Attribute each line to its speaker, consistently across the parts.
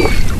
Speaker 1: you.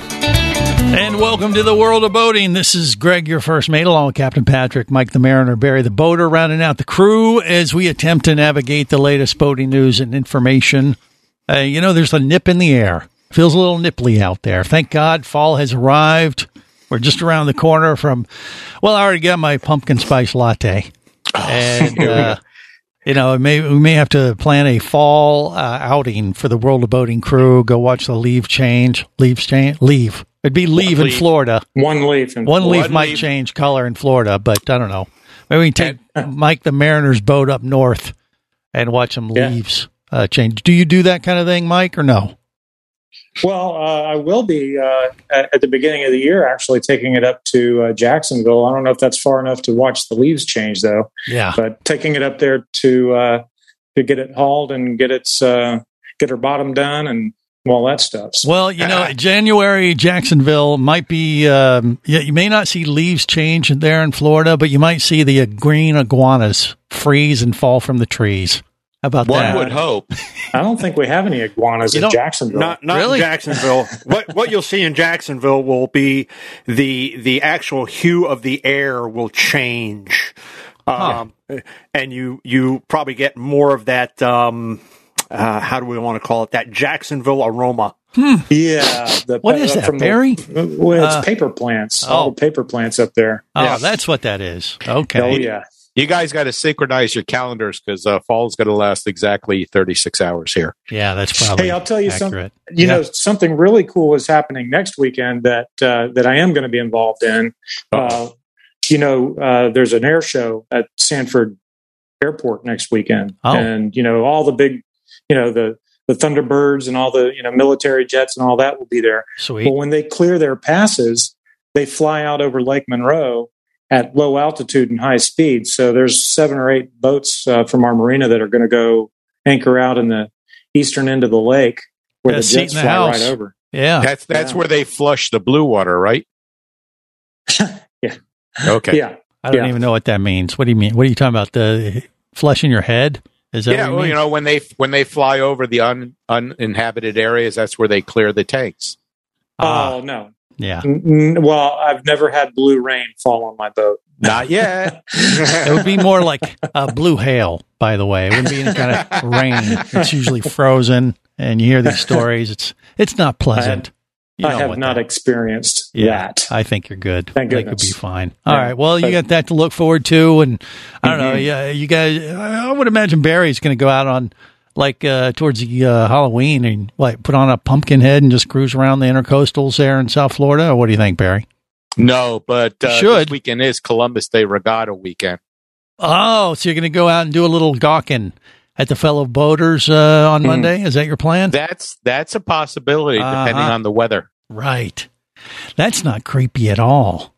Speaker 2: Welcome to the world of boating. This is Greg, your first mate, along with Captain Patrick, Mike the Mariner, Barry the Boater, rounding out the crew as we attempt to navigate the latest boating news and information. Uh, you know, there's a nip in the air. Feels a little nipply out there. Thank God fall has arrived. We're just around the corner from, well, I already got my pumpkin spice latte. and, uh, you know, may, we may have to plan a fall uh, outing for the World of Boating crew. Go watch the leave change. Leaves change. Leave. It'd be leave in. Florida.
Speaker 3: One leaf. And
Speaker 2: One leaf
Speaker 3: one
Speaker 2: might
Speaker 3: leaf.
Speaker 2: change color in Florida, but I don't know. Maybe we can take Mike the Mariner's boat up north and watch some
Speaker 3: Yeah.
Speaker 2: leaves uh, change. Do you do that kind of thing, Mike, or no?
Speaker 3: Well, uh, I will be uh, at, at the beginning of the year actually taking it up to uh, Jacksonville. I don't know if that's far enough to watch the leaves change, though.
Speaker 2: Yeah.
Speaker 3: But taking it up there to uh, to get it hauled and get its uh, get her bottom done and all that stuff. So,
Speaker 2: Well, you know, January Jacksonville might be. Um, yeah, you may not see leaves change there in Florida, but you might see the uh, green iguanas freeze and fall from the trees. How about
Speaker 4: One
Speaker 2: that?
Speaker 4: One would hope.
Speaker 3: I don't think we have any iguanas in Jacksonville.
Speaker 4: Not not
Speaker 2: Really?
Speaker 4: in Jacksonville. what what you'll see in Jacksonville will be the the actual hue of the air will change. Um, and you you probably get more of that um uh, how do we want to call it that Jacksonville aroma.
Speaker 3: yeah. The,
Speaker 2: What is that,
Speaker 3: from the-
Speaker 2: Barry?
Speaker 3: well, it's
Speaker 2: Uh,
Speaker 3: paper plants.
Speaker 2: oh.
Speaker 3: All the paper plants up there.
Speaker 2: Oh,
Speaker 4: Yeah.
Speaker 2: that's what that is. Okay.
Speaker 3: Oh yeah.
Speaker 4: You guys got to synchronize your calendars because uh, fall's going to last exactly 36 hours here.
Speaker 2: Yeah, that's probably.
Speaker 3: Hey, I'll tell you something. You
Speaker 2: Yeah.
Speaker 3: know, something really cool is happening next weekend that uh, that I am going to be involved in. Uh, you know, uh, there's an air show at Sanford Airport next weekend,
Speaker 2: Oh.
Speaker 3: and you know, all the big, you know, the the Thunderbirds and all the you know military jets and all that will be there.
Speaker 2: Sweet.
Speaker 3: But when they clear their passes, they fly out over Lake Monroe at low altitude and high speed. So there's seven or eight boats uh, from our marina that are going to go anchor out in the eastern end of the lake where
Speaker 2: Yeah,
Speaker 3: the
Speaker 2: seat
Speaker 3: jets
Speaker 2: the
Speaker 3: fly
Speaker 2: house.
Speaker 3: right over.
Speaker 2: yeah.
Speaker 4: That's that's
Speaker 3: Yeah.
Speaker 4: where they flush the blue water, right?
Speaker 3: Yeah.
Speaker 4: Okay.
Speaker 3: Yeah.
Speaker 2: I don't
Speaker 3: yeah.
Speaker 2: even know what that means. What do you mean? What are you talking about? The flesh in your head? Is that
Speaker 4: Yeah,
Speaker 2: what you
Speaker 4: well, you know when they when they fly over the un, uninhabited areas, that's where they clear the tanks.
Speaker 2: Ah,
Speaker 3: oh no.
Speaker 2: yeah.
Speaker 3: N- n- Well, I've never had blue rain fall on my boat.
Speaker 4: Not yet.
Speaker 2: It would be more like a blue hail, by the way. It wouldn't be any kind of rain. It's usually frozen, and you hear these stories. It's it's not pleasant. You
Speaker 3: I have not
Speaker 2: that-
Speaker 3: experienced
Speaker 2: Yeah,
Speaker 3: that.
Speaker 2: I think you're good.
Speaker 3: Thank
Speaker 2: I think you'll be fine. All
Speaker 3: Yeah.
Speaker 2: right. Well, you got that to look forward to, and I don't know.
Speaker 3: Mhm.
Speaker 2: Yeah, you guys. I would imagine Barry's going to go out on like uh, towards the uh, Halloween and like put on a pumpkin head and just cruise around the intercoastals there in South Florida. What do you think, Barry?
Speaker 4: no, but uh,
Speaker 2: Should.
Speaker 4: this weekend is Columbus Day Regatta weekend.
Speaker 2: Oh, so you're going to go out and do a little gawking at the fellow boaters uh, on Monday? Is that your plan?
Speaker 4: That's that's a possibility depending
Speaker 2: Uh-huh.
Speaker 4: on the weather.
Speaker 2: Right. That's not creepy at all.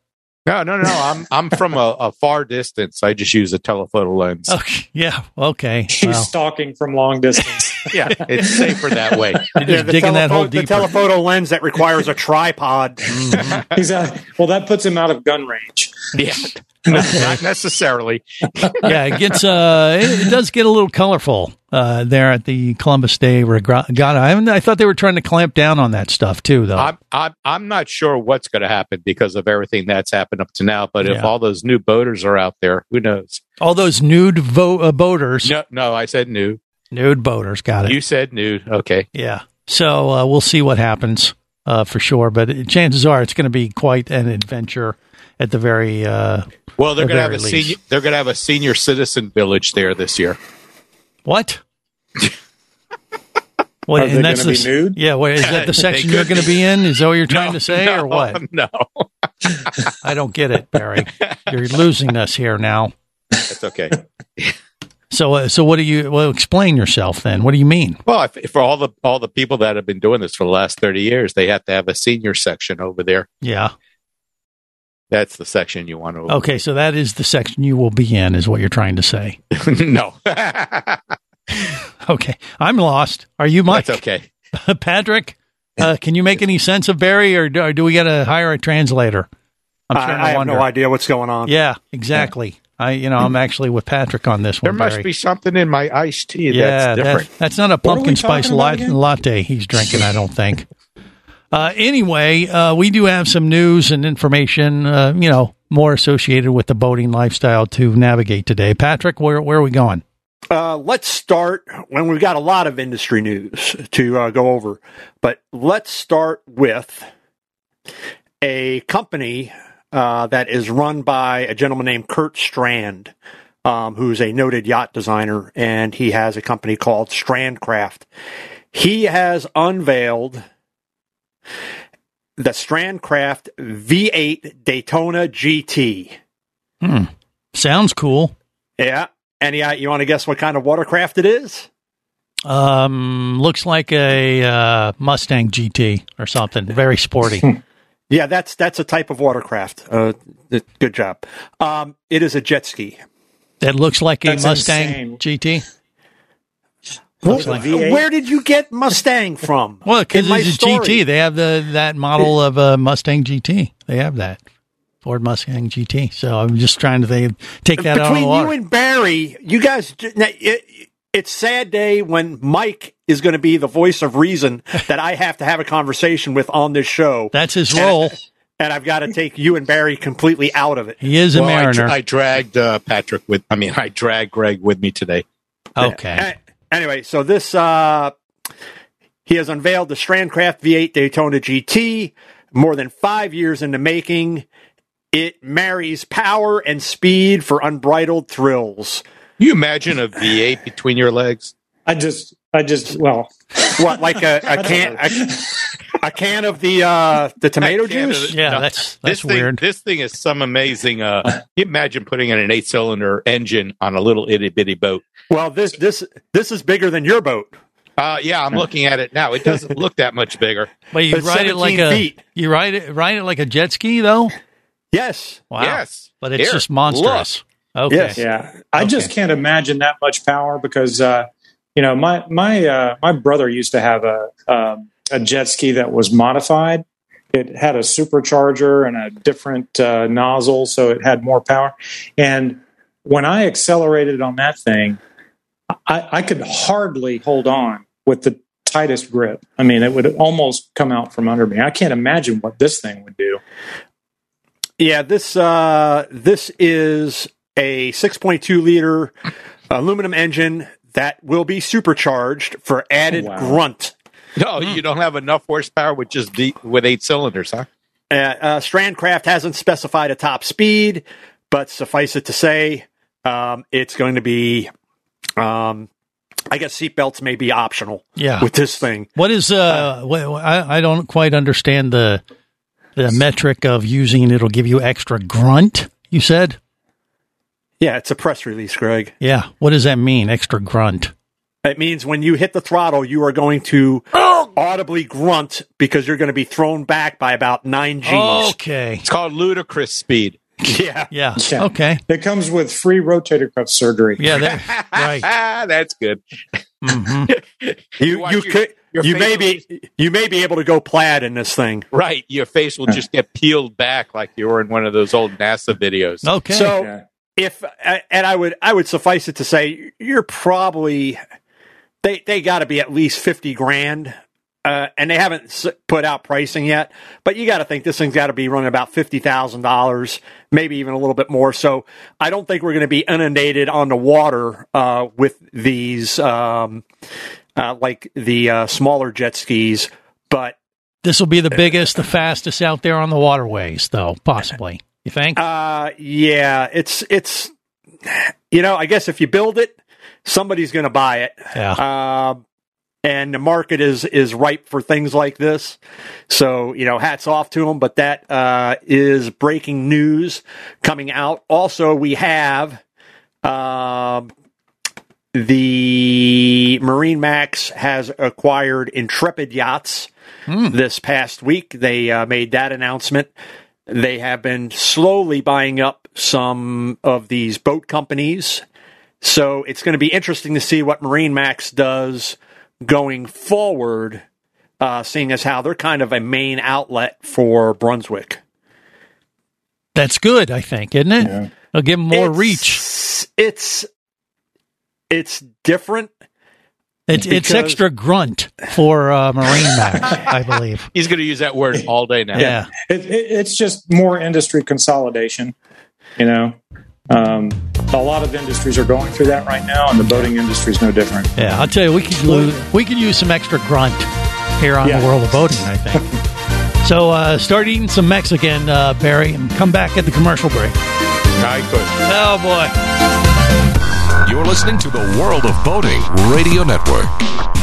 Speaker 4: No, no, no. I'm I'm from a, a far distance. I just use a telephoto lens.
Speaker 2: Okay. Yeah. Okay.
Speaker 3: He's
Speaker 2: Well,
Speaker 3: stalking from long distance.
Speaker 4: Yeah, it's safer that way.
Speaker 2: you're just digging that hole deeper.
Speaker 4: The telephoto lens that requires a tripod.
Speaker 3: He's uh, well, that puts him out of gun range.
Speaker 4: yeah, not, not necessarily.
Speaker 2: yeah, it gets uh, it, it does get a little colorful uh, there at the Columbus Day Regatta. I, I thought they were trying to clamp down on that stuff too, though.
Speaker 4: I'm I'm I'm not sure what's going to happen because of everything that's happened up to now. But if all those new boaters are out there, who knows?
Speaker 2: All those nude vo- uh, boaters,
Speaker 4: No, no. I said nude.
Speaker 2: Nude boaters, got it.
Speaker 4: You said nude. Okay.
Speaker 2: yeah. So uh, we'll see what happens uh, for sure, but it, chances are it's going to be quite an adventure at the very. Uh,
Speaker 4: Well, they're
Speaker 2: The
Speaker 4: going to have a
Speaker 2: least.
Speaker 4: senior. They're going to have a senior citizen village there this year.
Speaker 2: what? What,
Speaker 3: Are they
Speaker 2: and that's the
Speaker 3: be nude?
Speaker 2: Yeah, wait, is that the section you're going to be in? Is that what you're trying
Speaker 4: No,
Speaker 2: to say,
Speaker 4: no,
Speaker 2: or what?
Speaker 4: No,
Speaker 2: I don't get it, Barry. You're losing us here now.
Speaker 4: it's okay.
Speaker 2: So, uh, so what do you? Well, explain yourself then. What do you mean?
Speaker 5: Well, if, for all the all the people that have been doing this for the last thirty years, they have to have a senior section over there.
Speaker 2: Yeah.
Speaker 5: That's the section you want to.
Speaker 2: Okay, so that is the section you will be in, is what you're trying to say.
Speaker 5: no,
Speaker 2: Okay, I'm lost. Are you, Mike?
Speaker 5: that's okay.
Speaker 2: Patrick, uh, can you make any sense of Barry, or do, or do we got to hire a translator? I'm
Speaker 4: I,
Speaker 2: starting
Speaker 4: I have no idea what's going on.
Speaker 2: Yeah, exactly. I, you know, I'm actually with Patrick on this one.
Speaker 5: There must
Speaker 2: Barry.
Speaker 5: be something in my iced tea
Speaker 2: yeah,
Speaker 5: that's different.
Speaker 2: that- that's not a pumpkin spice
Speaker 3: talking about
Speaker 2: lat-
Speaker 3: again?
Speaker 2: latte he's drinking. I don't think. Uh, anyway, uh, we do have some news and information, uh, you know, more associated with the boating lifestyle to navigate today. Patrick, where where are we going?
Speaker 4: Uh, let's start when we've got a lot of industry news to uh, go over, but let's start with a company uh, that is run by a gentleman named Kurt Strand, um, who's a noted yacht designer, and he has a company called Strandcraft. He has unveiled the Strandcraft V8 Daytona GT.
Speaker 2: Hmm. Sounds cool.
Speaker 4: Yeah. Any, uh, you want to guess what kind of watercraft it is?
Speaker 2: Um, looks like a uh, Mustang GT or something. Very sporty.
Speaker 4: Yeah, that's that's a type of watercraft. Uh, good job. Um, it is a jet ski.
Speaker 2: that looks like a
Speaker 3: That's
Speaker 2: Mustang
Speaker 3: insane.
Speaker 2: GT.
Speaker 3: What,
Speaker 2: like-
Speaker 4: Where did you get Mustang from?
Speaker 2: Well, because it's a
Speaker 4: story.
Speaker 2: GT. They have the that model of a Mustang GT. They have that Ford Mustang GT. So I'm just trying to think, take that out of
Speaker 4: Between you and Barry, you guys, now, it, it's sad day when Mike is going to be the voice of reason that I have to have a conversation with on this show,
Speaker 2: That's his role.
Speaker 4: and I've got to take you and Barry completely out of it.
Speaker 2: He is a
Speaker 5: Well, I,
Speaker 2: mariner.
Speaker 5: dra- I dragged uh, Patrick with. I mean, I dragged Greg with me today.
Speaker 2: okay.
Speaker 4: A- Anyway, so this uh, he has unveiled the Strandcraft V8 Daytona GT. More than five years into making, it marries power and speed for unbridled thrills.
Speaker 5: Can you imagine a V8 between your legs?
Speaker 3: I just, I just, well,
Speaker 4: What, like a, a can a, a can of the uh, the tomato
Speaker 5: A can of
Speaker 4: juice?
Speaker 5: the-
Speaker 2: Yeah,
Speaker 5: No,
Speaker 2: that's
Speaker 5: This
Speaker 2: that's
Speaker 5: thing,
Speaker 2: weird.
Speaker 5: this thing is some amazing. Uh, you imagine putting in an eight-cylinder engine on a little itty bitty boat.
Speaker 4: Well, this this this is bigger than your boat.
Speaker 5: Uh, yeah, I'm looking at it now. It doesn't look that much bigger.
Speaker 2: but you
Speaker 4: it's
Speaker 2: ride it like
Speaker 4: 17
Speaker 2: a you ride it ride it like a jet ski though.
Speaker 4: Yes.
Speaker 2: Wow.
Speaker 5: Yes,
Speaker 2: But it's
Speaker 5: Here,
Speaker 2: just monstrous. Okay.
Speaker 4: Yes.
Speaker 3: yeah, I just can't imagine that much power because, uh, you know, my my uh, my brother used to have a um, a jet ski that was modified. It had a supercharger and a different uh, nozzle, so it had more power. And when I accelerated on that thing, I, I could hardly hold on with the tightest grip. I mean, it would almost come out from under me. I can't imagine what this thing would do.
Speaker 4: Yeah, this uh, this is a 6.2 liter aluminum engine that will be supercharged for added
Speaker 3: wow.
Speaker 4: grunt.
Speaker 5: No, you don't have enough horsepower with just the, with eight cylinders, huh?
Speaker 4: Uh, uh, Strandcraft hasn't specified a top speed, but suffice it to say, um, it's going to be. Um, I guess seatbelts may be optional
Speaker 2: Yeah.
Speaker 4: with this thing.
Speaker 2: What is uh? what, I I don't quite understand the the metric of using it'll give you extra grunt. You said,
Speaker 4: Yeah, it's a press release, Greg.
Speaker 2: yeah. What does that mean? Extra grunt.
Speaker 4: It means when you hit the throttle, you are going to audibly grunt because you're going to be thrown back by about nine G's.
Speaker 2: Okay.
Speaker 5: It's called ludicrous speed.
Speaker 4: Yeah.
Speaker 2: Yeah.
Speaker 3: Yeah.
Speaker 2: Okay.
Speaker 3: It comes with free rotator cuff surgery.
Speaker 2: Yeah. That, right.
Speaker 5: That's good.
Speaker 2: hmm
Speaker 4: You
Speaker 5: watch
Speaker 4: you
Speaker 5: your-
Speaker 4: could
Speaker 5: your
Speaker 4: you
Speaker 5: face
Speaker 4: may
Speaker 5: will
Speaker 4: be you may be able to go plaid in this thing.
Speaker 5: Right, your face will just get peeled back like you were in one of those old NASA videos.
Speaker 2: Okay.
Speaker 4: So
Speaker 3: Yeah.
Speaker 4: If and I would I would suffice it to say you're probably they they got to be at least fifty grand. Uh, and they haven't put out pricing yet, but you got to think this thing's got to be running about fifty thousand dollars, maybe even a little bit more. So I don't think we're going to be inundated on the water uh, with these, um, uh, like the uh, smaller jet skis. But
Speaker 2: this will be the biggest, the fastest out there on the waterways, though. Possibly. You think?
Speaker 4: Uh, yeah, it's it's you know, I guess if you build it, somebody's going to buy it.
Speaker 2: yeah.
Speaker 4: Um, and the market is is ripe for things like this. So you know, hats off to them. But that uh, is breaking news coming out. Also, we have um, the Marine Max has acquired Intrepid Yachts this past week. They uh, made that announcement. They have been slowly buying up some of these boat companies. So it's going to be interesting to see what Marine Max does going forward, uh, seeing as how they're kind of a main outlet for Brunswick.
Speaker 2: That's good, I think, isn't it?
Speaker 3: Yeah.
Speaker 2: It'll give them more
Speaker 4: It's-
Speaker 2: reach.
Speaker 4: It's it's different.
Speaker 2: It's, it's extra grunt for uh, Marine Max, I believe.
Speaker 5: He's going to use that word all day now.
Speaker 2: Yeah.
Speaker 3: It, it, it's just more industry consolidation. You know, um, a lot of industries are going through that right now, and the boating industry is no different.
Speaker 2: Yeah, I'll tell you, we could lose, we could use some extra grunt here on
Speaker 3: Yeah.
Speaker 2: the world of boating. I think. so uh, start eating some Mexican, uh, Barry, and come back at the commercial break.
Speaker 5: I could.
Speaker 2: Oh boy.
Speaker 1: You're listening to the World of Boating Radio Network.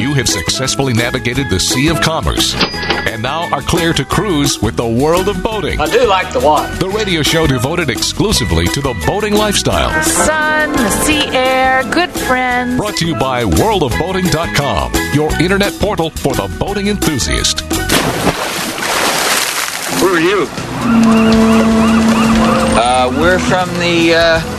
Speaker 1: You have successfully navigated the Sea of Commerce and now are clear to cruise with the world of boating.
Speaker 6: I do like the water.
Speaker 1: The radio show devoted exclusively to the boating lifestyle.
Speaker 7: sun, the sea air, good friends.
Speaker 1: Brought to you by worldofboating.com, your internet portal for the boating enthusiast.
Speaker 6: Who are you?
Speaker 8: Uh, we're from the uh,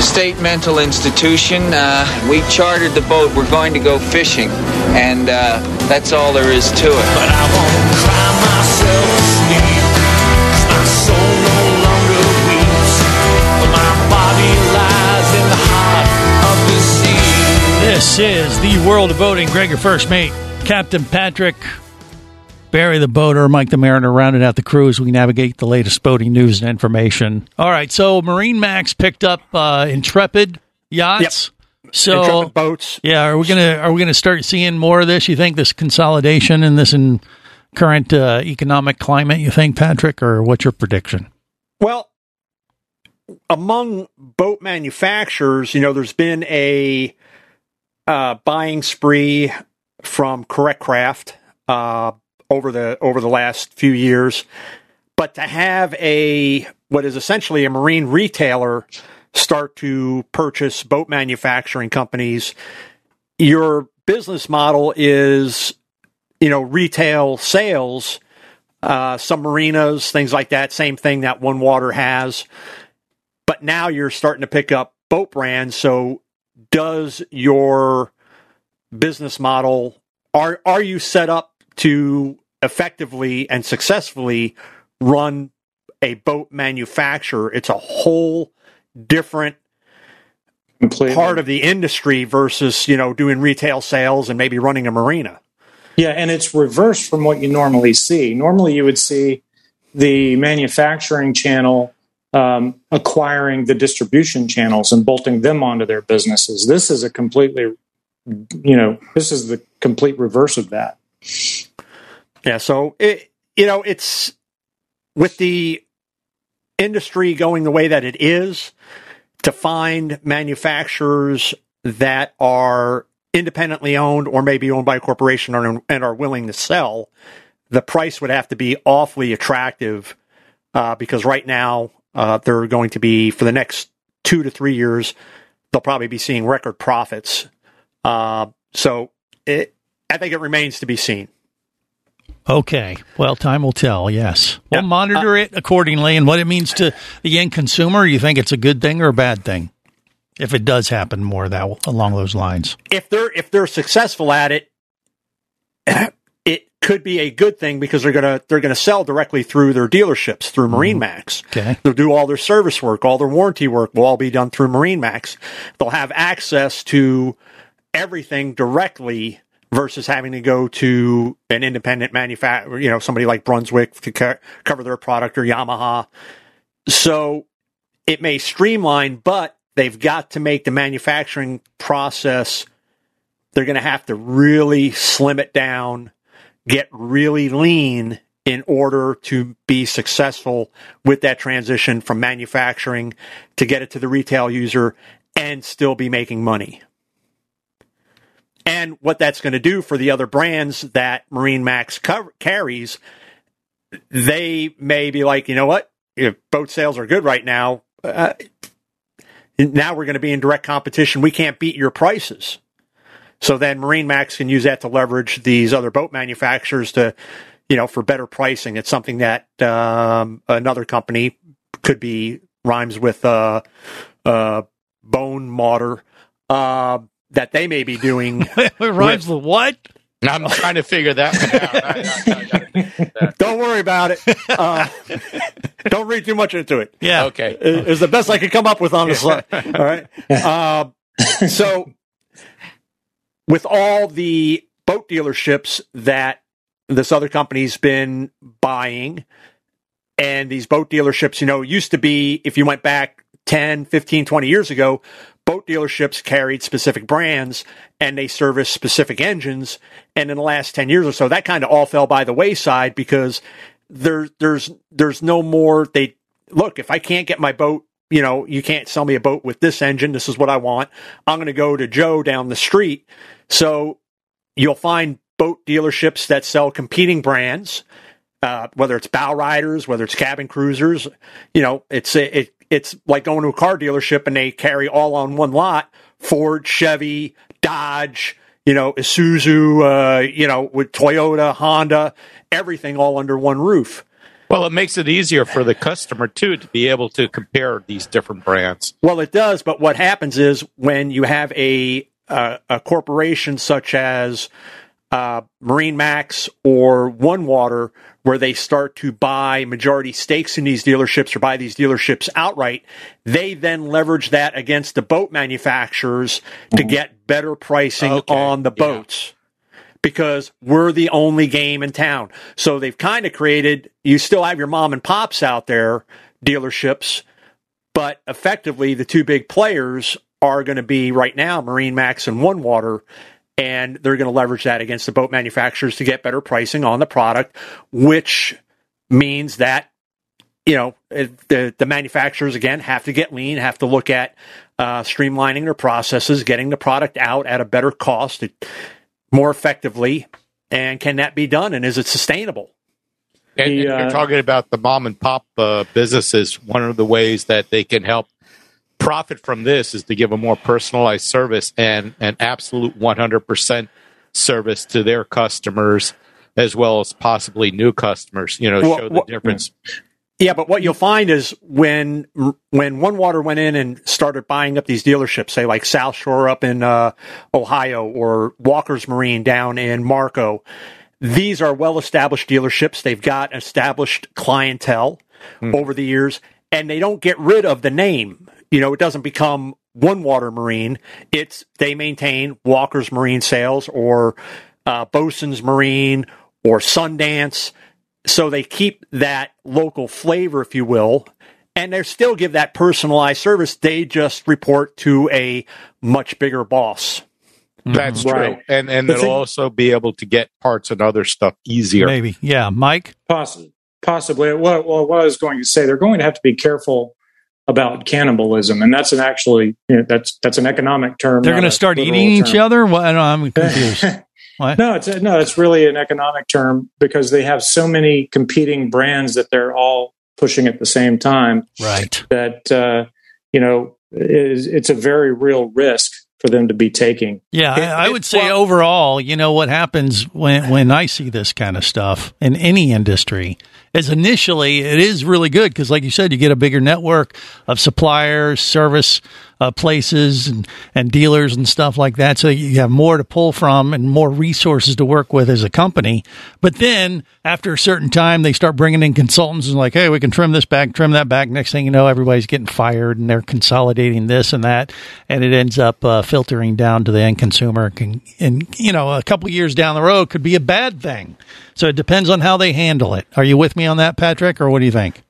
Speaker 8: State Mental Institution. Uh, we chartered the boat. We're going to go fishing, and uh, that's all there is to it. But I won't cry myself asleep. My soul no longer weeps. My body lies in the heart of the sea.
Speaker 2: This is the world of boating. Greg, your first mate, Captain Patrick, Barry the boater, Mike the mariner, rounded out the crew as we navigate the latest boating news and information. All right, so Marine Max picked up uh, Intrepid yachts. So
Speaker 4: Intrepid boats.
Speaker 2: Yeah, are we gonna are we gonna start seeing more of this? You think this consolidation in this in current uh, economic climate? You think, Patrick, or what's your prediction?
Speaker 4: Well, among boat manufacturers, you know, there's been a uh, buying spree from Correct Craft uh, over the over the last few years, but to have a what is essentially a marine retailer start to purchase boat manufacturing companies, your business model is, you know, retail sales, uh, some marinas, things like that. Same thing that One Water has. But now you're starting to pick up boat brands. So does your business model are are you set up to effectively and successfully run a boat manufacturer? It's a whole different
Speaker 3: Completely.
Speaker 4: part of the industry versus you know doing retail sales and maybe running a marina.
Speaker 3: Yeah, and it's reversed from what you normally see. Normally, you would see the manufacturing channel um, acquiring the distribution channels and bolting them onto their businesses. This is a completely, you know, this is the complete reverse of that.
Speaker 4: Yeah, so it you know it's with the industry going the way that it is to find manufacturers that are independently owned or maybe owned by a corporation or, and are willing to sell, the price would have to be awfully attractive uh, because right now uh, they're going to be for the next two to three years they'll probably be seeing record profits. Uh, so it, I think it remains to be seen.
Speaker 2: Okay. Well, time will tell. Yes. We'll monitor uh, it accordingly and what it means to the end consumer. You think it's a good thing or a bad thing? If it does happen more that along those lines.
Speaker 4: If they're if they're successful at it, it could be a good thing because they're gonna they're gonna sell directly through their dealerships through mm-hmm. Marine Max.
Speaker 2: Okay.
Speaker 4: They'll do all their service work, all their warranty work will all be done through Marine Max. They'll have access to everything directly versus having to go to an independent manufacturer, you know, somebody like Brunswick to co- cover their product or Yamaha. So it may streamline, but they've got to make the manufacturing process. They're going to have to really slim it down, get really lean in order to be successful with that transition from manufacturing to get it to the retail user and still be making money and what that's going to do for the other brands that Marine Max co- carries, they may be like, you know what, if boat sales are good right now, uh, now we're going to be in direct competition. We can't beat your prices. So then Marine Max can use that to leverage these other boat manufacturers to, you know, for better pricing. It's something that um, another company could be rhymes with uh, uh, bone mortar. Uh, that they may be doing.
Speaker 2: it rhymes with, with what?
Speaker 5: I'm trying to figure that
Speaker 4: one out. don't worry about it. Uh, don't read too much into it.
Speaker 2: Yeah.
Speaker 5: Okay.
Speaker 4: Is the best I could come up with on the slide. All right. Uh, so, with all the boat dealerships that this other company's been buying, and these boat dealerships, you know, used to be, if you went back 10, 15, 20 years ago, boat dealerships carried specific brands and they serviced specific engines. And in the last 10 years or so, that kind of all fell by the wayside because there, there's, there's no more. They look, if I can't get my boat, you know, you can't sell me a boat with this engine. This is what I want. I'm going to go to Joe down the street. So you'll find boat dealerships that sell competing brands. Uh, whether it's bow riders, whether it's cabin cruisers, you know, it's it, it's like going to a car dealership and they carry all on one lot Ford, Chevy, Dodge, you know, Isuzu, uh, you know, with Toyota, Honda, everything all under one roof.
Speaker 5: Well, it makes it easier for the customer too to be able to compare these different brands.
Speaker 4: Well, it does, but what happens is when you have a uh, a corporation such as uh, Marine Max or One Water, where they start to buy majority stakes in these dealerships or buy these dealerships outright, they then leverage that against the boat manufacturers to get better pricing okay. on the boats. Yeah. Because we're the only game in town. So they've kind of created, you still have your mom and pops out there, dealerships, but effectively the two big players are going to be right now Marine Max and One Water and they're going to leverage that against the boat manufacturers to get better pricing on the product, which means that you know the the manufacturers again have to get lean, have to look at uh, streamlining their processes, getting the product out at a better cost, more effectively, and can that be done? And is it sustainable?
Speaker 5: And, and you're talking about the mom and pop uh, businesses. One of the ways that they can help profit from this is to give a more personalized service and an absolute 100% service to their customers as well as possibly new customers, you know,
Speaker 4: Well,
Speaker 5: show the
Speaker 4: what-
Speaker 5: difference.
Speaker 4: Yeah, but what you'll find is when when One Water went in and started buying up these dealerships, say like South Shore up in uh, Ohio or Walker's Marine down in Marco, these are well established dealerships. They've got established clientele mm. over the years, and they don't get rid of the name. You know, it doesn't become One Water Marine. It's they maintain Walker's Marine Sales or uh, Bosun's Marine or Sundance so they keep that local flavor, if you will, and they still give that personalized service. They just report to a much bigger boss.
Speaker 5: That's right. true. And and they'll also be able to get parts and other stuff easier.
Speaker 2: Maybe. Yeah. Mike?
Speaker 3: Possibly. Possibly. What, well, what I was going to say, they're going to have to be careful about cannibalism, and that's an actually you know, that's that's an economic term.
Speaker 2: They're going to start eating term. each other. Well, I'm confused.
Speaker 3: What? No, it's no, it's really an economic term because they have so many competing brands that they're all pushing at the same time.
Speaker 2: Right.
Speaker 3: That uh, you know, is, it's a very real risk for them to be taking.
Speaker 2: Yeah, it, I, I would say well, overall, you know, what happens when when I see this kind of stuff in any industry is initially it is really good because, like you said, you get a bigger network of suppliers, service uh, places, and, and dealers and stuff like that. So you have more to pull from and more resources to work with as a company. But then after a certain time, they start bringing in consultants and like, hey, we can trim this back, trim that back. Next thing you know, everybody's getting fired and they're consolidating this and that, and it ends up uh, filtering down to the end consumer. And, and you know, a couple years down the road could be a bad thing. So it depends on how they handle it. Are you with me on that, Patrick, or what do you think?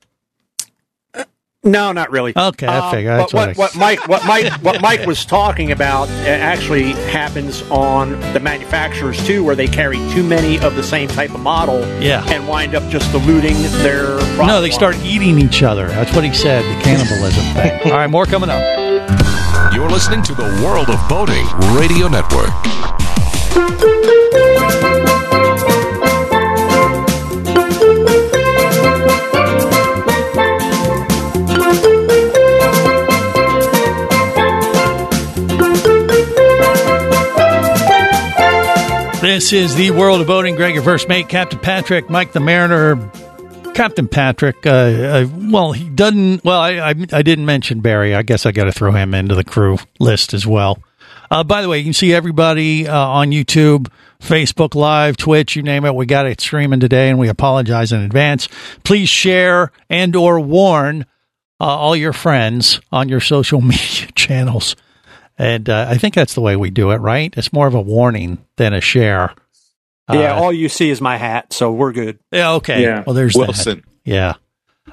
Speaker 4: No, not really.
Speaker 2: Okay, I um, figure. Um,
Speaker 4: what, what, what, Mike, what Mike, what Mike was talking about actually happens on the manufacturers too, where they carry too many of the same type of model,
Speaker 2: yeah.
Speaker 4: and wind up just diluting their.
Speaker 2: No, they line. start eating each other. That's what he said. The cannibalism thing. All right, more coming up.
Speaker 1: You're listening to the World of Boating Radio Network.
Speaker 2: This is the world of boating. Greg, your first mate, Captain Patrick, Mike the Mariner, Captain Patrick. Uh, uh, well, he doesn't. Well, I, I, I didn't mention Barry. I guess I got to throw him into the crew list as well. Uh, by the way, you can see everybody uh, on YouTube, Facebook Live, Twitch, you name it. We got it streaming today, and we apologize in advance. Please share and or warn uh, all your friends on your social media channels. And uh, I think that's the way we do it, right? It's more of a warning than a share.
Speaker 4: Yeah, uh, all you see is my hat, so we're good.
Speaker 2: Yeah, okay. Yeah. Well, there's
Speaker 5: Wilson.
Speaker 2: That. Yeah.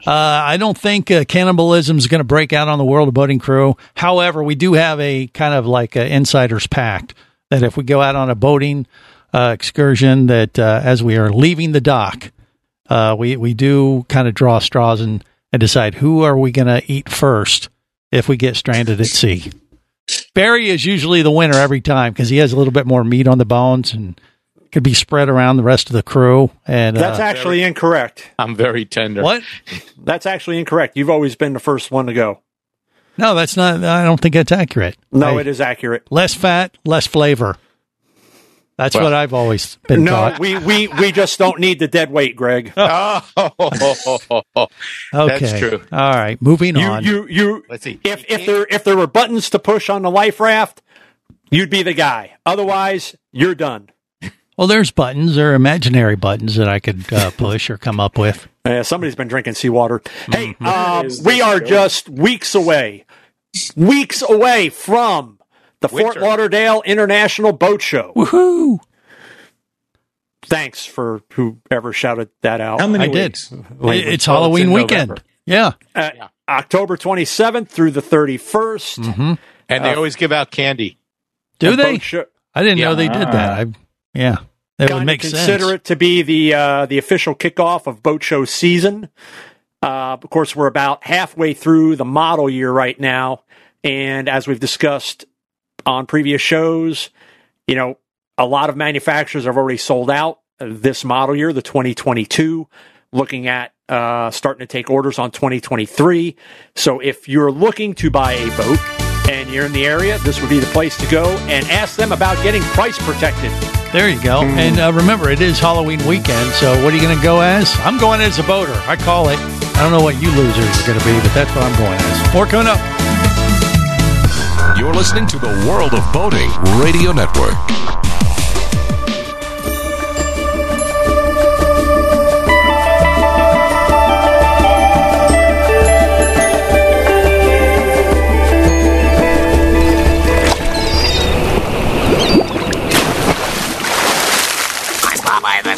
Speaker 2: Uh, I don't think uh, cannibalism is going to break out on the World of Boating crew. However, we do have a kind of like an insider's pact that if we go out on a boating uh, excursion, that uh, as we are leaving the dock, uh, we we do kind of draw straws and, and decide who are we going to eat first if we get stranded at sea. Barry is usually the winner every time because he has a little bit more meat on the bones and could be spread around the rest of the crew. And
Speaker 4: that's uh, actually very, incorrect.
Speaker 5: I'm very tender.
Speaker 2: What?
Speaker 4: That's actually incorrect. You've always been the first one to go.
Speaker 2: No, that's not. I don't think that's accurate.
Speaker 4: No, I, it is accurate.
Speaker 2: Less fat, less flavor. That's well, what I've always been
Speaker 4: no,
Speaker 2: taught.
Speaker 4: we, we, we just don't need the dead weight, Greg.
Speaker 5: oh,
Speaker 2: okay.
Speaker 5: That's true.
Speaker 2: All right, moving
Speaker 4: you,
Speaker 2: on.
Speaker 4: You, you, Let's see. If, if there if there were buttons to push on the life raft, you'd be the guy. Otherwise, you're done.
Speaker 2: Well, there's buttons or imaginary buttons that I could uh, push or come up with.
Speaker 4: Yeah, somebody's been drinking seawater. Hey, mm-hmm. uh, we are just weeks away, weeks away from the Winter. Fort Lauderdale International Boat Show.
Speaker 2: Woohoo!
Speaker 4: Thanks for whoever shouted that out.
Speaker 2: How many I weeks? did. it's Halloween it's weekend. Yeah.
Speaker 4: Uh, yeah. October 27th through the 31st.
Speaker 2: Mm-hmm.
Speaker 5: And they uh, always give out candy.
Speaker 2: Do they? I didn't yeah. know they did that. I, yeah. That would make
Speaker 4: consider
Speaker 2: sense.
Speaker 4: it to be the uh, the official kickoff of boat show season. Uh, of course, we're about halfway through the model year right now, and as we've discussed on previous shows. You know, a lot of manufacturers have already sold out this model year, the 2022, looking at uh, starting to take orders on 2023. So if you're looking to buy a boat and you're in the area, this would be the place to go and ask them about getting price protected.
Speaker 2: There you go. And uh, remember, it is Halloween weekend. So what are you going to go as? I'm going as a boater. I call it. I don't know what you losers are going to be, but that's what I'm going as. More coming up.
Speaker 1: You're listening to the World of Boating Radio Network.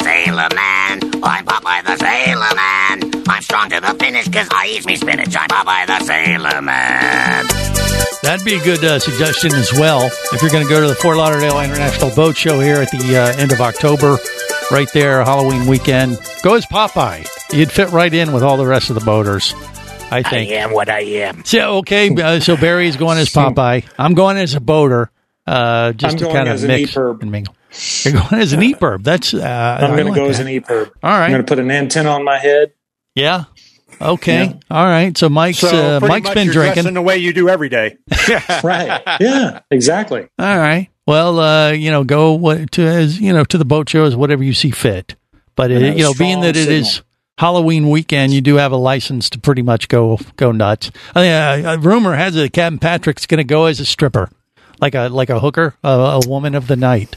Speaker 6: Sailor Man. I'm Popeye the Sailor Man. I'm strong to the finish because I eat me spinach.
Speaker 2: Be a good uh, suggestion as well. If you're going to go to the Fort Lauderdale International Boat Show here at the uh, end of October, right there, Halloween weekend, go as Popeye. You'd fit right in with all the rest of the boaters, I think.
Speaker 6: I am what I am.
Speaker 2: So okay, uh, so Barry's going as Popeye. I'm going as a boater, uh, just
Speaker 3: I'm
Speaker 2: to kind of
Speaker 3: as an
Speaker 2: mix and mingle. You're going as an EPIRB. That's uh,
Speaker 3: I'm
Speaker 2: I
Speaker 3: going to
Speaker 2: like
Speaker 3: go as
Speaker 2: that.
Speaker 3: an EPIRB.
Speaker 2: All right.
Speaker 3: I'm going to put an antenna on my head.
Speaker 2: Yeah. Okay.
Speaker 3: Yeah.
Speaker 2: All right. So Mike's
Speaker 4: So
Speaker 2: uh,
Speaker 4: pretty
Speaker 2: Mike's
Speaker 4: much
Speaker 2: been
Speaker 4: you're
Speaker 2: drinking.
Speaker 4: in the way you do every day.
Speaker 3: Right. Yeah, exactly.
Speaker 2: All right. Well, uh, you know, go what, to as you know to the boat shows, whatever you see fit. But it,
Speaker 3: And have a
Speaker 2: you know, being
Speaker 3: strong
Speaker 2: that it is. Halloween weekend, you do have a license to pretty much go go nuts. I mean, uh, a rumor has it Captain Patrick's going to go as a stripper, like a like a hooker, a, a woman of the night.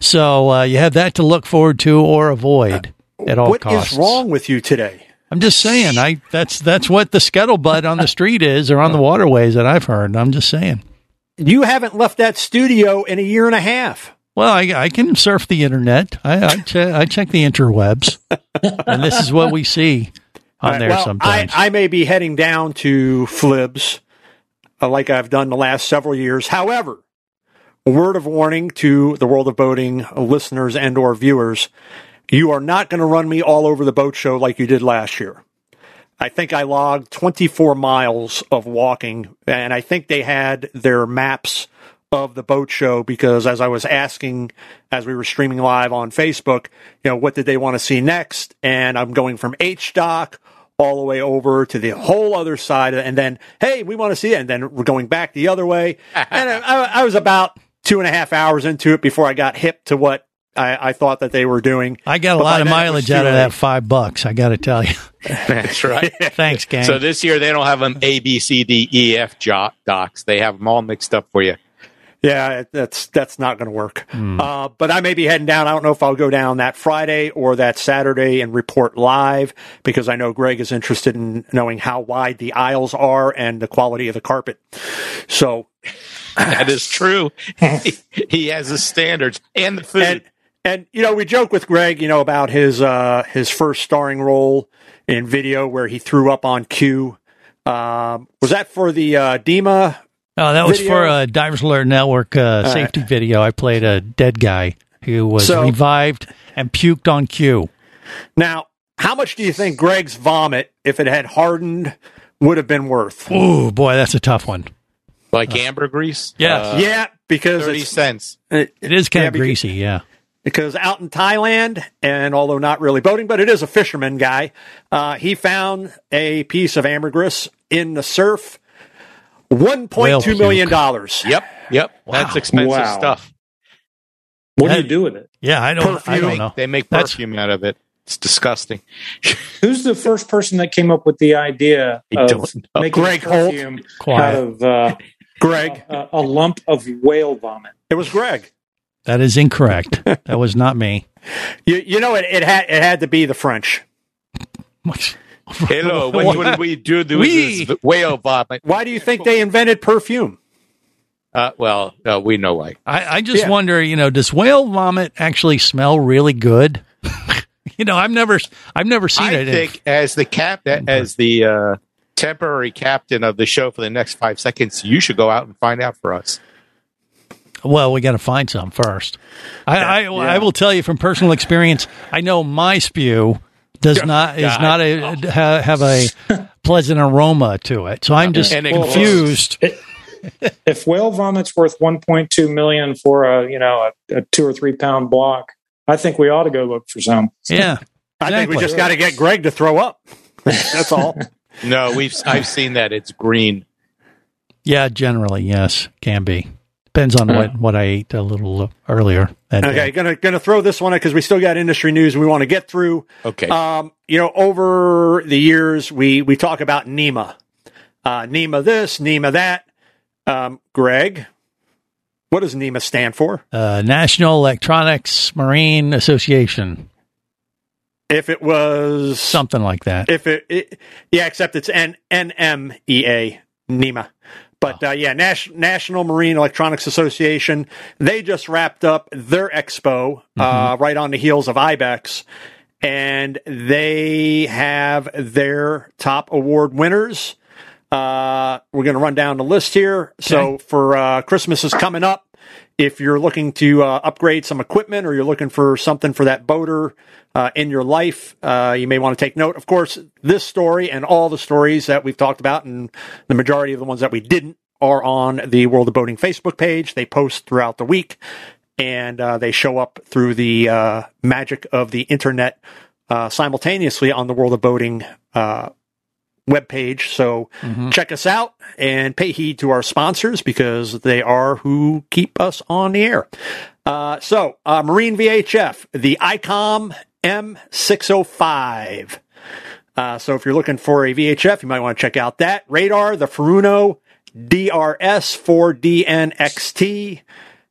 Speaker 2: So uh, you have that to look forward to or avoid at all
Speaker 4: What is
Speaker 2: costs.
Speaker 4: wrong with you today?
Speaker 2: I'm just saying. I that's that's what the scuttlebutt on the street is, or on the waterways that I've heard. I'm just saying.
Speaker 4: You haven't left that studio in a year and a half.
Speaker 2: Well, I, I can surf the internet. I I, che- I check the interwebs, and this is what we see on
Speaker 4: right,
Speaker 2: there
Speaker 4: well,
Speaker 2: sometimes.
Speaker 4: I, I may be heading down to FLIBS uh, like I've done the last several years. However, a word of warning to the world of boating listeners and or viewers, you are not going to run me all over the boat show like you did last year. I think I logged 24 miles of walking, and I think they had their maps of the boat show because as I was asking as we were streaming live on Facebook, you know, what did they want to see next? And I'm going from H dock all the way over to the whole other side, and then hey, we want to see it, and then we're going back the other way. and I, I was about two and a half hours into it before I got hip to what I, I thought that they were doing.
Speaker 2: I got a
Speaker 4: But
Speaker 2: lot of
Speaker 4: then it was
Speaker 2: mileage out of that five bucks. I got to tell you.
Speaker 5: That's right.
Speaker 2: Thanks, gang.
Speaker 5: So this year they don't have them A, B, C, D, E, F jo- docs. They have them all mixed up for you.
Speaker 4: Yeah, that's that's not going to work.
Speaker 2: Hmm.
Speaker 4: Uh, but I may be heading down. I don't know if I'll go down that Friday or that Saturday and report live because I know Greg is interested in knowing how wide the aisles are and the quality of the carpet. So
Speaker 5: That is true. he, he has his standards and the food.
Speaker 4: and and you know we joke with Greg, you know about his uh, his first starring role in video where he threw up on cue. Um, was that for the uh, Dima?
Speaker 2: Oh, that was
Speaker 4: video?
Speaker 2: for a Divers Alert Network uh,
Speaker 4: right.
Speaker 2: safety video. I played a dead guy who was
Speaker 4: So-
Speaker 2: revived and puked on cue.
Speaker 4: Now, how much do you think Greg's vomit, if it had hardened, would have been worth?
Speaker 2: Oh boy, that's a tough one.
Speaker 5: like ambergris?
Speaker 2: Yes.
Speaker 5: Uh,
Speaker 4: yeah, because
Speaker 5: 30
Speaker 4: it's,
Speaker 5: cents.
Speaker 4: it,
Speaker 2: It is kind
Speaker 4: yeah,
Speaker 2: of
Speaker 4: beca-
Speaker 2: greasy, yeah.
Speaker 4: Because out in Thailand, and although not really boating, but it is a fisherman guy, uh, he found a piece of ambergris in the surf. One point two
Speaker 2: Whale
Speaker 4: million
Speaker 2: puke.
Speaker 4: dollars.
Speaker 5: Yep. Yep. That's expensive
Speaker 3: Wow.
Speaker 5: stuff.
Speaker 3: What do you do with it?
Speaker 2: Yeah, I don't, I don't know.
Speaker 5: they make
Speaker 2: That's-
Speaker 5: perfume out of it. It's disgusting.
Speaker 3: Who's the first person that came up with the idea
Speaker 5: I
Speaker 3: of making
Speaker 4: Greg Holt.
Speaker 3: perfume out
Speaker 2: Quiet.
Speaker 3: of uh,
Speaker 4: Greg,
Speaker 3: a, a lump of whale vomit?
Speaker 4: it was Greg.
Speaker 2: That is incorrect. that was not me.
Speaker 4: You, you know it, it had it had to be the French.
Speaker 5: Hello. What, what did we do with
Speaker 2: We-
Speaker 5: this whale vomit?
Speaker 4: Why do you think they invented perfume?
Speaker 5: Uh, well, uh, we know why.
Speaker 2: I, I just
Speaker 4: Yeah.
Speaker 2: wonder, you know, does whale vomit actually smell really good? you know, I've never, I've never seen
Speaker 5: I
Speaker 2: it.
Speaker 5: I think as the cap, as the uh, temporary captain of the show for the next five seconds, you should go out and find out for us.
Speaker 2: Well, we got to find some first. I, I, I will tell you from personal experience. I know my spew does not is not a ha, have a pleasant aroma to it. So I'm just
Speaker 5: And it
Speaker 2: confused.
Speaker 3: If whale vomit's worth 1.2 million for a you know a, a two or three pound block, I think we ought to go look for some.
Speaker 2: Yeah,
Speaker 4: I think we just got to get Greg to throw up. That's all.
Speaker 5: No, we've I've seen that. It's green.
Speaker 2: yeah. Generally, yes, can be. Depends on what, what I ate a little earlier.
Speaker 4: Okay,
Speaker 2: day.
Speaker 4: gonna gonna throw this one out because we still got industry news we want to get through.
Speaker 5: Okay.
Speaker 4: Um, you know, over the years we we talk about NMEA, uh, NMEA this, NMEA that. Um, Greg, what does NMEA stand for?
Speaker 2: Uh, National Electronics Marine Association,
Speaker 4: If it was
Speaker 2: something like that.
Speaker 4: if it, it yeah, except it's N N M E A NMEA. But uh, yeah, National Marine Electronics Association. They just wrapped up their expo uh, right on the heels of IBEX, and they have their top award winners. Uh, we're going to run down the list here. So for uh, Christmas is coming up. If you're looking to uh, upgrade some equipment or you're looking for something for that boater uh, in your life, uh, you may want to take note. Of course, this story and all the stories that we've talked about, and the majority of the ones that we didn't, are on the World of Boating Facebook page. They post throughout the week, and uh, they show up through the uh, magic of the internet uh, simultaneously on the World of Boating webpage. So check us out and pay heed to our sponsors because they are who keep us on the air. Uh, so, uh, Marine VHF, the ICOM M605. Uh, so if you're looking for a VHF, you might want to check out that. Radar, the Furuno DRS4DNXT,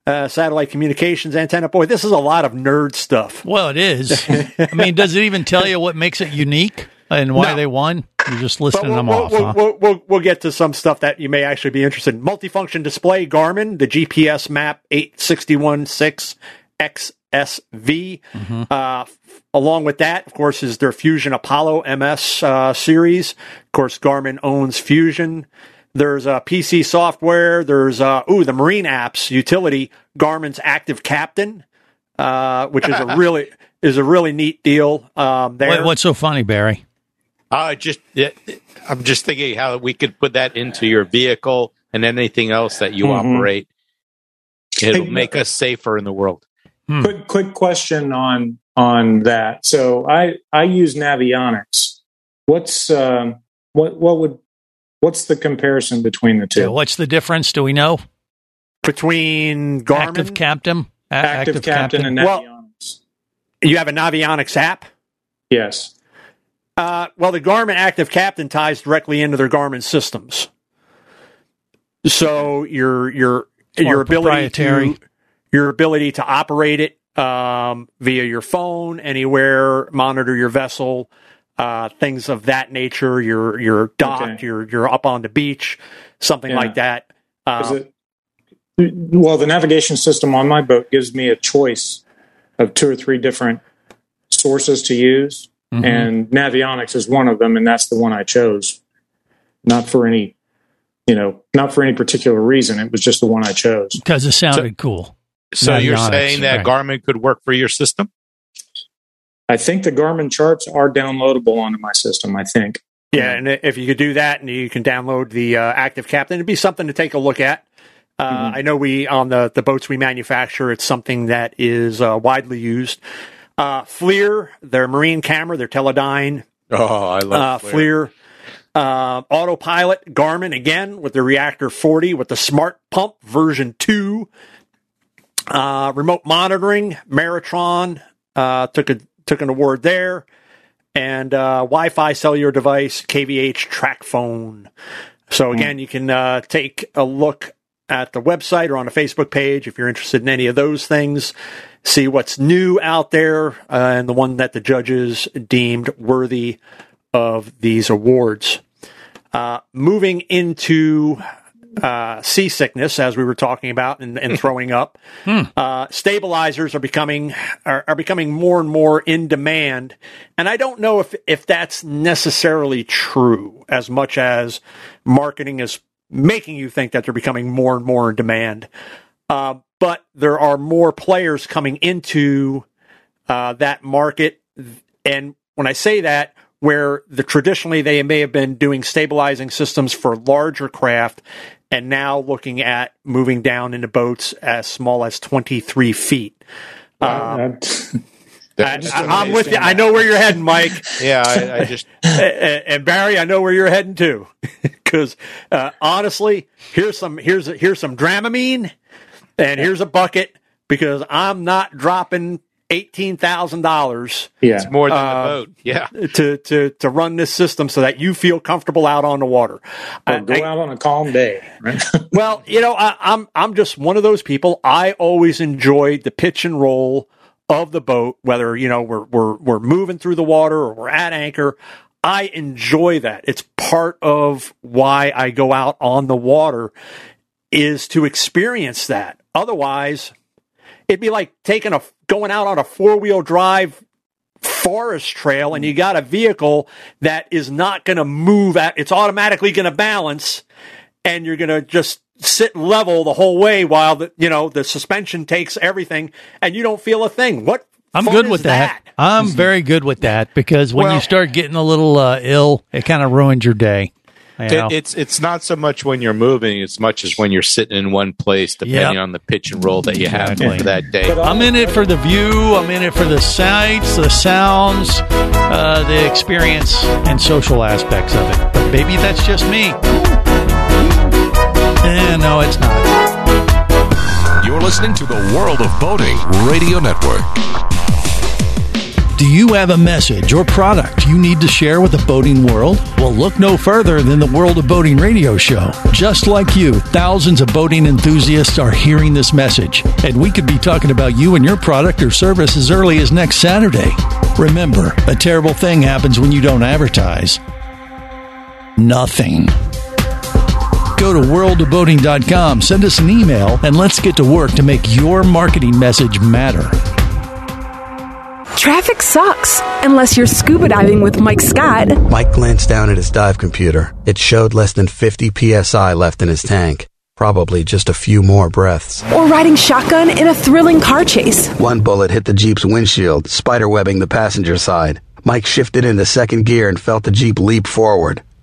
Speaker 4: uh, satellite communications antenna. Boy, this is a lot of nerd stuff.
Speaker 2: Well, it is. I mean, does it even tell you what makes it unique and why
Speaker 4: No.
Speaker 2: they won? You're just
Speaker 4: But
Speaker 2: listing
Speaker 4: we'll,
Speaker 2: them
Speaker 4: we'll,
Speaker 2: off.
Speaker 4: we'll,
Speaker 2: huh?
Speaker 4: we'll, we'll, we'll get to some stuff that you may actually be interested in. Multifunction display, Garmin, the GPSMAP 8616 XSV.
Speaker 2: Mm-hmm.
Speaker 4: Uh, along with that, of course, is their Fusion Apollo MS uh, series. Of course, Garmin owns Fusion. There's uh, PC software. There's uh, ooh the marine apps utility Garmin's Active Captain, uh, which is a really is a really neat deal. Um, there.
Speaker 2: What, what's so funny, Barry?
Speaker 5: Uh, just yeah, I'm just thinking how we could put that into your vehicle and anything else that you
Speaker 3: Mhm.
Speaker 5: operate. It'll make us safer in the world.
Speaker 3: Quick, quick question on on that. So I I use Navionics. What's um, what what would what's the comparison between the two?
Speaker 2: Yeah, what's the difference? Do we know?
Speaker 4: Between Garmin,
Speaker 2: Active Captain, A-
Speaker 3: Active, Captain, and
Speaker 4: Well-
Speaker 3: Navionics.
Speaker 4: you have a Navionics app.
Speaker 3: yes.
Speaker 4: Uh, well, the Garmin Active Captain ties directly into their Garmin systems. So your your
Speaker 2: It's more
Speaker 4: your ability to your ability to operate it um, via your phone anywhere, monitor your vessel, uh, things of that nature. Your your dock,
Speaker 3: Okay.
Speaker 4: you're you're up on the beach, something
Speaker 3: Yeah.
Speaker 4: like that. Um,
Speaker 3: it, well, the navigation system on my boat gives me a choice of two or three different sources to use,
Speaker 2: Mhm.
Speaker 3: and Navionics is one of them, and that's the one I chose. Not for any, you know, not for any particular reason. It was just the one I chose.
Speaker 2: because it sounded cool.
Speaker 5: So you're saying that
Speaker 2: right.
Speaker 5: Garmin could work for your system?
Speaker 3: I think the Garmin charts are downloadable onto my system. I think.
Speaker 4: Yeah, and if you could do that, and you can download the uh, Active Captain, it'd be something to take a look at. Uh,
Speaker 3: Mm-hmm.
Speaker 4: I know we on the the boats we manufacture, it's something that is uh, widely used. Uh, FLIR, their marine camera, their Teledyne,
Speaker 5: Oh, I
Speaker 4: uh,
Speaker 5: love
Speaker 4: FLIR, uh, autopilot, Garmin again with the Reactor 40 with the Smart Pump version two, uh, remote monitoring, Maretron uh, took a took an award there, and uh, Wi-Fi cellular device, KVH TracPhone. So again, you can uh, take a look at the website or on a Facebook page if you're interested in any of those things. See what's new out there uh, and the one that the judges deemed worthy of these awards. Uh, moving into uh, seasickness, as we were talking about, and, and throwing up, uh, stabilizers are becoming are, are becoming more and more in demand, and I don't know if if that's necessarily true as much as marketing is making you think that they're becoming more and more in demand. Uh, but there are more players coming into uh, that market, and when I say that, where the traditionally they may have been doing stabilizing systems for larger craft, and now looking at moving down into boats as small as 23 feet. Um, I, am with you. I know where you're heading, Mike.
Speaker 5: Yeah, I, I just
Speaker 4: and, and Barry, I know where you're heading too. Because uh, honestly, here's some here's here's some Dramamine, and here's a bucket because I'm not dropping eighteen thousand dollars.
Speaker 3: Yeah,
Speaker 5: it's more than uh, the boat. Yeah,
Speaker 4: to to to run this system so that you feel comfortable out on the water.
Speaker 3: Or go I, out on a calm day.
Speaker 4: Right? well, you know, I, I'm I'm just one of those people. I always enjoyed the pitch and roll of the boat, whether you know we're we're we're moving through the water or we're at anchor. I enjoy that. It's part of why I go out on the water is to experience that. Otherwise, it'd be like taking a going out on a four wheel drive forest trail and you mm. got a vehicle that is not going to move at it's automatically going to balance and you're going to just sit level the whole way while the you know the suspension takes everything and you don't feel a thing what
Speaker 2: I'm good with that. that. I'm very good with that because when well, you start getting a little uh, ill, it kind of ruins your day.
Speaker 5: It, it's it's not so much when you're moving as much as when you're sitting in one place, depending yep. on the pitch and roll that you exactly. have for that day.
Speaker 2: I'm in it for the view. I'm in it for the sights, the sounds, uh, the experience, and social aspects of it. But maybe that's just me. Eh, no, it's not.
Speaker 1: You're listening to the World of Boating Radio Network.
Speaker 2: Do you have a message or product you need to share with the boating world? Well, look no further than the World of Boating radio show. Just like you, thousands of boating enthusiasts are hearing this message, and we could be talking about you and your product or service as early as next Saturday. Remember, a terrible thing happens when you don't advertise. Nothing. Go to worldofboating.com, send us an email, and let's get to work to make your marketing message matter.
Speaker 9: Traffic sucks unless you're scuba diving with Mike Scott.
Speaker 10: Mike glanced down at his dive computer. It showed less than 50 psi left in his tank. Probably just a few more breaths.
Speaker 9: Or riding shotgun in a thrilling car chase.
Speaker 10: One bullet hit the Jeep's windshield, spiderwebbing the passenger side. Mike shifted into second gear and felt the Jeep leap forward.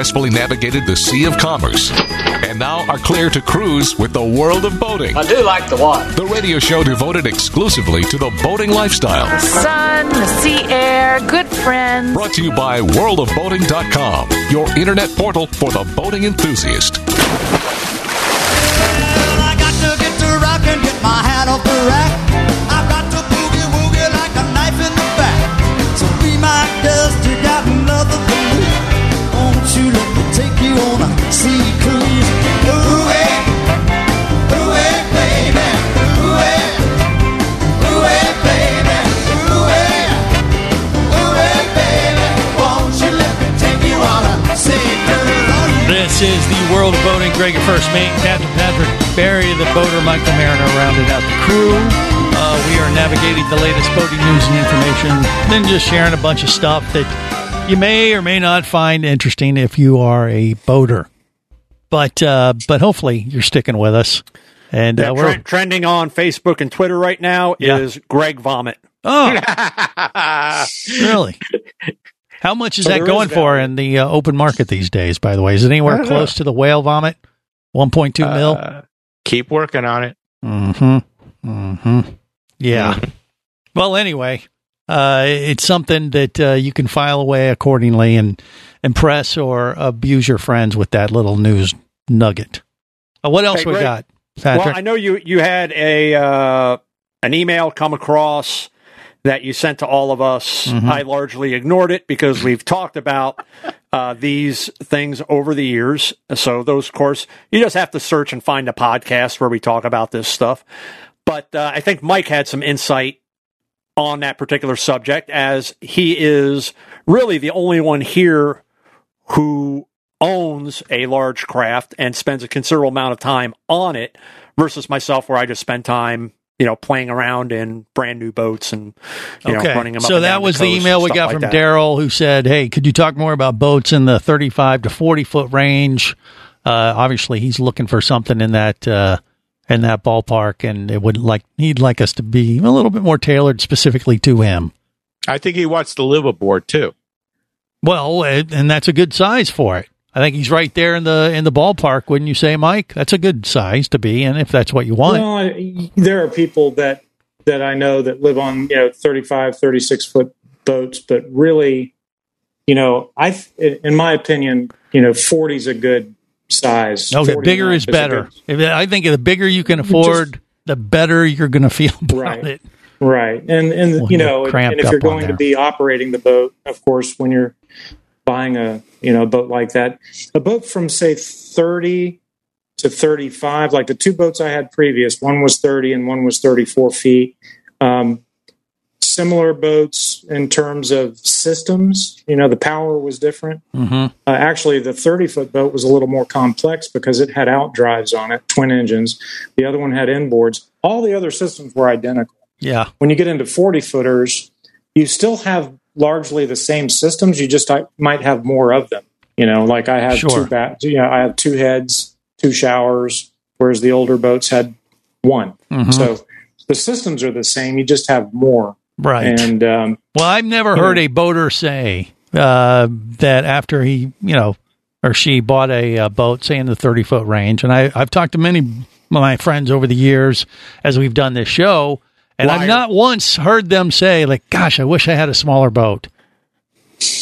Speaker 1: Successfully navigated the Sea of Commerce and now are clear to cruise with the world of boating.
Speaker 11: I do like the water.
Speaker 1: The radio show devoted exclusively to the boating lifestyle.
Speaker 7: The sun, the sea air, good friends.
Speaker 1: Brought to you by worldofboating.com, your internet portal for the boating enthusiast. Well, I got to get to rock and get my hat off the rack.
Speaker 2: World of boating. Greg, your first mate, Captain Patrick Barry, the boater, Michael Mariner, rounded out the crew. Uh, we are navigating the latest boating news and information, then just sharing a bunch of stuff that you may or may not find interesting if you are a boater. But uh, but hopefully you're sticking with us. And uh,
Speaker 4: we're trending on Facebook and Twitter right now yeah. is Greg Vomit.
Speaker 2: Oh, really? How much is so that going for in the uh, open market these days? By the way, is it anywhere close to the whale vomit? One point two mil. Uh,
Speaker 5: keep working on it.
Speaker 2: Hmm. Hmm. Yeah. Mm-hmm. Well, anyway, uh, it's something that uh, you can file away accordingly and impress or abuse your friends with that little news nugget. Uh, what else
Speaker 4: Hey,
Speaker 2: we got? Patrick?
Speaker 4: Well, I know you you had a uh, an email come across that you sent to all of us.
Speaker 2: Mhm.
Speaker 4: I largely ignored it because we've talked about uh, these things over the years. So those, of course, you just have to search and find a podcast where we talk about this stuff. But uh, I think Mike had some insight on that particular subject, as he is really the only one here who owns a large craft and spends a considerable amount of time on it versus myself where I just spend time, you know, playing around in brand new boats and you know, running them
Speaker 2: so
Speaker 4: and
Speaker 2: that was
Speaker 4: the,
Speaker 2: the email we got
Speaker 4: like
Speaker 2: from
Speaker 4: that.
Speaker 2: Daryl, who said, "Hey, could you talk more about boats in the 35 to 40 foot range?" Uh, obviously, he's looking for something in that uh, in that ballpark, and it would like he'd like us to be a little bit more tailored specifically to him.
Speaker 5: I think he wants to live aboard too.
Speaker 2: Well, and that's a good size for it. I think he's right there in the in the ballpark, wouldn't you say, Mike? That's a good size to be in if that's what you want.
Speaker 3: Well, I, there are people that that I know that live on you know 35, 36 foot boats, but really, you know, I in my opinion, you know, 40 is a good size.
Speaker 2: Okay,
Speaker 3: 40
Speaker 2: bigger
Speaker 3: and
Speaker 2: is
Speaker 3: a
Speaker 2: better.
Speaker 3: good-
Speaker 2: I think the bigger you can afford, the better you're going to feel about
Speaker 3: Right.
Speaker 2: it.
Speaker 3: Right. And and
Speaker 2: Well,
Speaker 3: you know, and, if you're going to be operating the boat, of course, when you're buying a, you know, a boat like that, a boat from say 30 to 35, like the two boats I had previous, one was 30 and one was 34 feet. Um, similar boats in terms of systems, you know, the power was different.
Speaker 2: Mm-hmm.
Speaker 3: Uh, actually, the 30 foot boat was a little more complex because it had out drives on it, twin engines. The other one had inboards. All the other systems were identical.
Speaker 2: Yeah.
Speaker 3: When you get into 40 footers, you still have largely the same systems. You just I, might have more of them. You know, like I have
Speaker 2: Sure.
Speaker 3: two ba- you know, I have two heads, two showers, whereas the older boats had one.
Speaker 2: Mhm.
Speaker 3: So the systems are the same. You just have more.
Speaker 2: Right.
Speaker 3: And um,
Speaker 2: Well, I've never heard
Speaker 3: know,
Speaker 2: a boater say uh, that after he, you know, or she bought a, uh boat, say in the 30 foot range. And I, I've talked to many of my friends over the years as we've done this show, and I've not once heard them say, like, gosh, I wish I had a smaller boat.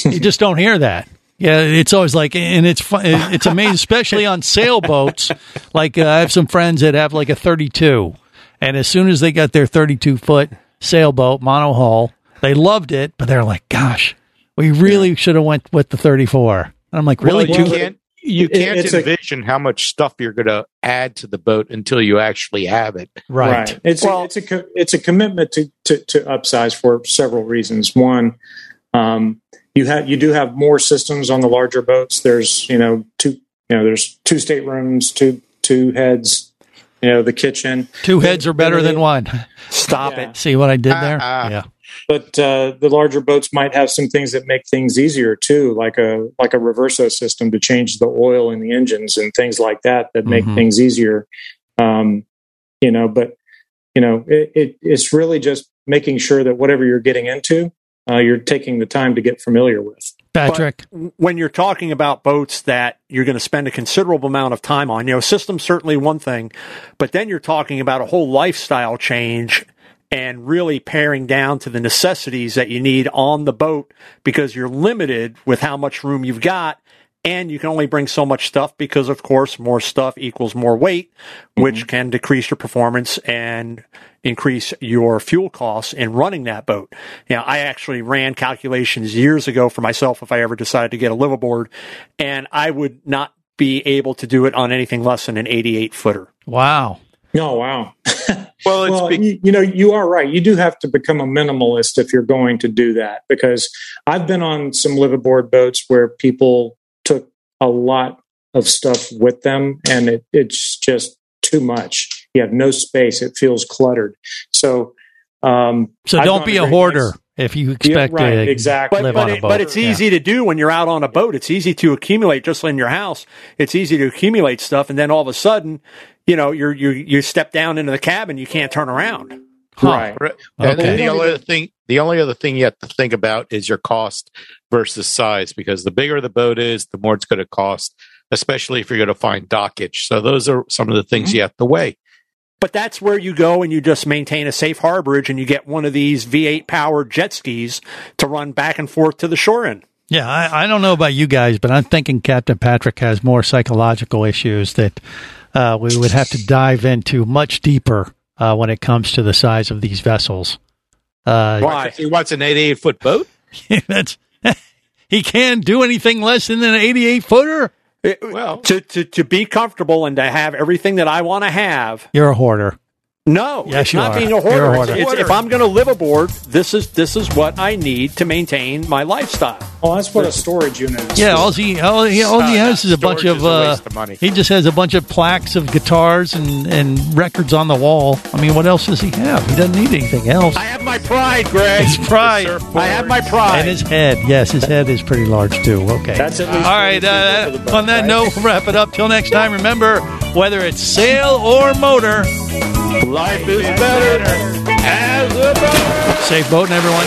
Speaker 2: you just don't hear that. Yeah, it's always like, and it's fun. It's amazing, especially on sailboats. Like uh, I have some friends that have like a 32, and as soon as they got their 32 foot sailboat mono hull, they loved it, but they're like, "Gosh, we really should have went with the 34." And I'm like,
Speaker 5: Well,
Speaker 2: "Really?
Speaker 5: you can't you can't
Speaker 3: it's a-
Speaker 5: envision how much stuff you're going to add to the boat until you actually have it.
Speaker 2: right?
Speaker 3: It's a, it's a it's a commitment to, to to upsize for several reasons. One, um, you have you do have more systems on the larger boats. There's you know two you know there's two staterooms, two two heads. You know the kitchen.
Speaker 2: Two heads are better than one."
Speaker 4: Stop
Speaker 3: Yeah.
Speaker 4: it.
Speaker 2: See what I did there?
Speaker 5: Uh-uh.
Speaker 2: yeah.
Speaker 3: But uh, the larger boats might have some things that make things easier too, like a like a reverso system to change the oil in the engines and things like that that make
Speaker 2: Mhm.
Speaker 3: things easier. Um, you know, but you know, it, it, it's really just making sure that whatever you're getting into, uh, you're taking the time to get familiar with.
Speaker 2: Patrick.
Speaker 4: when you're talking about boats that you're going to spend a considerable amount of time on, you know, systems certainly one thing, but then you're talking about a whole lifestyle change and really paring down to the necessities that you need on the boat because you're limited with how much room you've got and you can only bring so much stuff because of course more stuff equals more weight mm-hmm. which can decrease your performance and increase your fuel costs in running that boat. now I actually ran calculations years ago for myself if I ever decided to get a liveaboard and I would not be able to do it on anything less than an 88 footer.
Speaker 2: Wow.
Speaker 3: Oh wow!
Speaker 5: Well, it's
Speaker 3: well,
Speaker 5: be-
Speaker 3: you, you know, you are right. You do have to become a minimalist if you're going to do that. Because I've been on some liveaboard boats where people took a lot of stuff with them, and it, it's just too much. You have no space. It feels cluttered. So, um,
Speaker 2: So
Speaker 3: I've
Speaker 2: don't be a hoarder
Speaker 3: lengths-
Speaker 2: if you
Speaker 3: Yeah,
Speaker 2: expect
Speaker 3: right,
Speaker 2: to
Speaker 3: exactly.
Speaker 2: live
Speaker 4: but,
Speaker 2: on a
Speaker 4: it-
Speaker 2: boat.
Speaker 4: but it's
Speaker 2: Yeah.
Speaker 4: easy to do when you're out on a boat. It's easy to accumulate just in your house. It's easy to accumulate stuff, and then all of a sudden, you know, you're you you step down into the cabin, you can't turn around.
Speaker 3: Right.
Speaker 5: Right. And
Speaker 2: Okay.
Speaker 5: the only other thing, the only other thing you have to think about is your cost versus size, because the bigger the boat is, the more it's going to cost, especially if you're going to find dockage. So those are some of the things mm-hmm. you have to weigh.
Speaker 4: But that's where you go and you just maintain a safe harborage and you get one of these V8 powered jet skis to run back and forth to the shore in.
Speaker 2: Yeah, I, I don't know about you guys, but I'm thinking Captain Patrick has more psychological issues that uh, we would have to dive into much deeper uh, when it comes to the size of these vessels. Uh,
Speaker 5: Why? He wants an 88 foot boat?
Speaker 2: that's he can't do anything less than an 88 footer.
Speaker 4: well, to, to to be comfortable and to have everything that I want to have.
Speaker 2: You're a hoarder.
Speaker 4: No,
Speaker 2: Yes,
Speaker 4: it's
Speaker 2: you
Speaker 4: not
Speaker 2: are.
Speaker 4: being a hoarder.
Speaker 2: a hoarder.
Speaker 4: it's- if I'm going to live aboard, this is this is what I need to maintain my lifestyle.
Speaker 3: Well, that's what a storage unit is.
Speaker 2: Yeah, all he all he, all he has is a bunch of
Speaker 5: is a
Speaker 2: uh,
Speaker 5: money.
Speaker 2: he just has a bunch of plaques of guitars and and records on the wall. I mean, what else does he have? He doesn't need anything else.
Speaker 4: I have my pride, Greg.
Speaker 2: His pride.
Speaker 4: I have my pride.
Speaker 2: And his head. Yes, his head is pretty large too. Okay.
Speaker 3: That's at least
Speaker 2: All right. Uh,
Speaker 3: for the boat,
Speaker 2: on that
Speaker 3: right?
Speaker 2: note, we'll wrap it up. Till next time, remember whether it's sail or motor,
Speaker 4: Life is better as a boat.
Speaker 2: safe boating, everyone.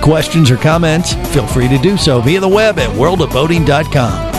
Speaker 2: questions or comments? Feel free to do so via the web at worldofboating.com.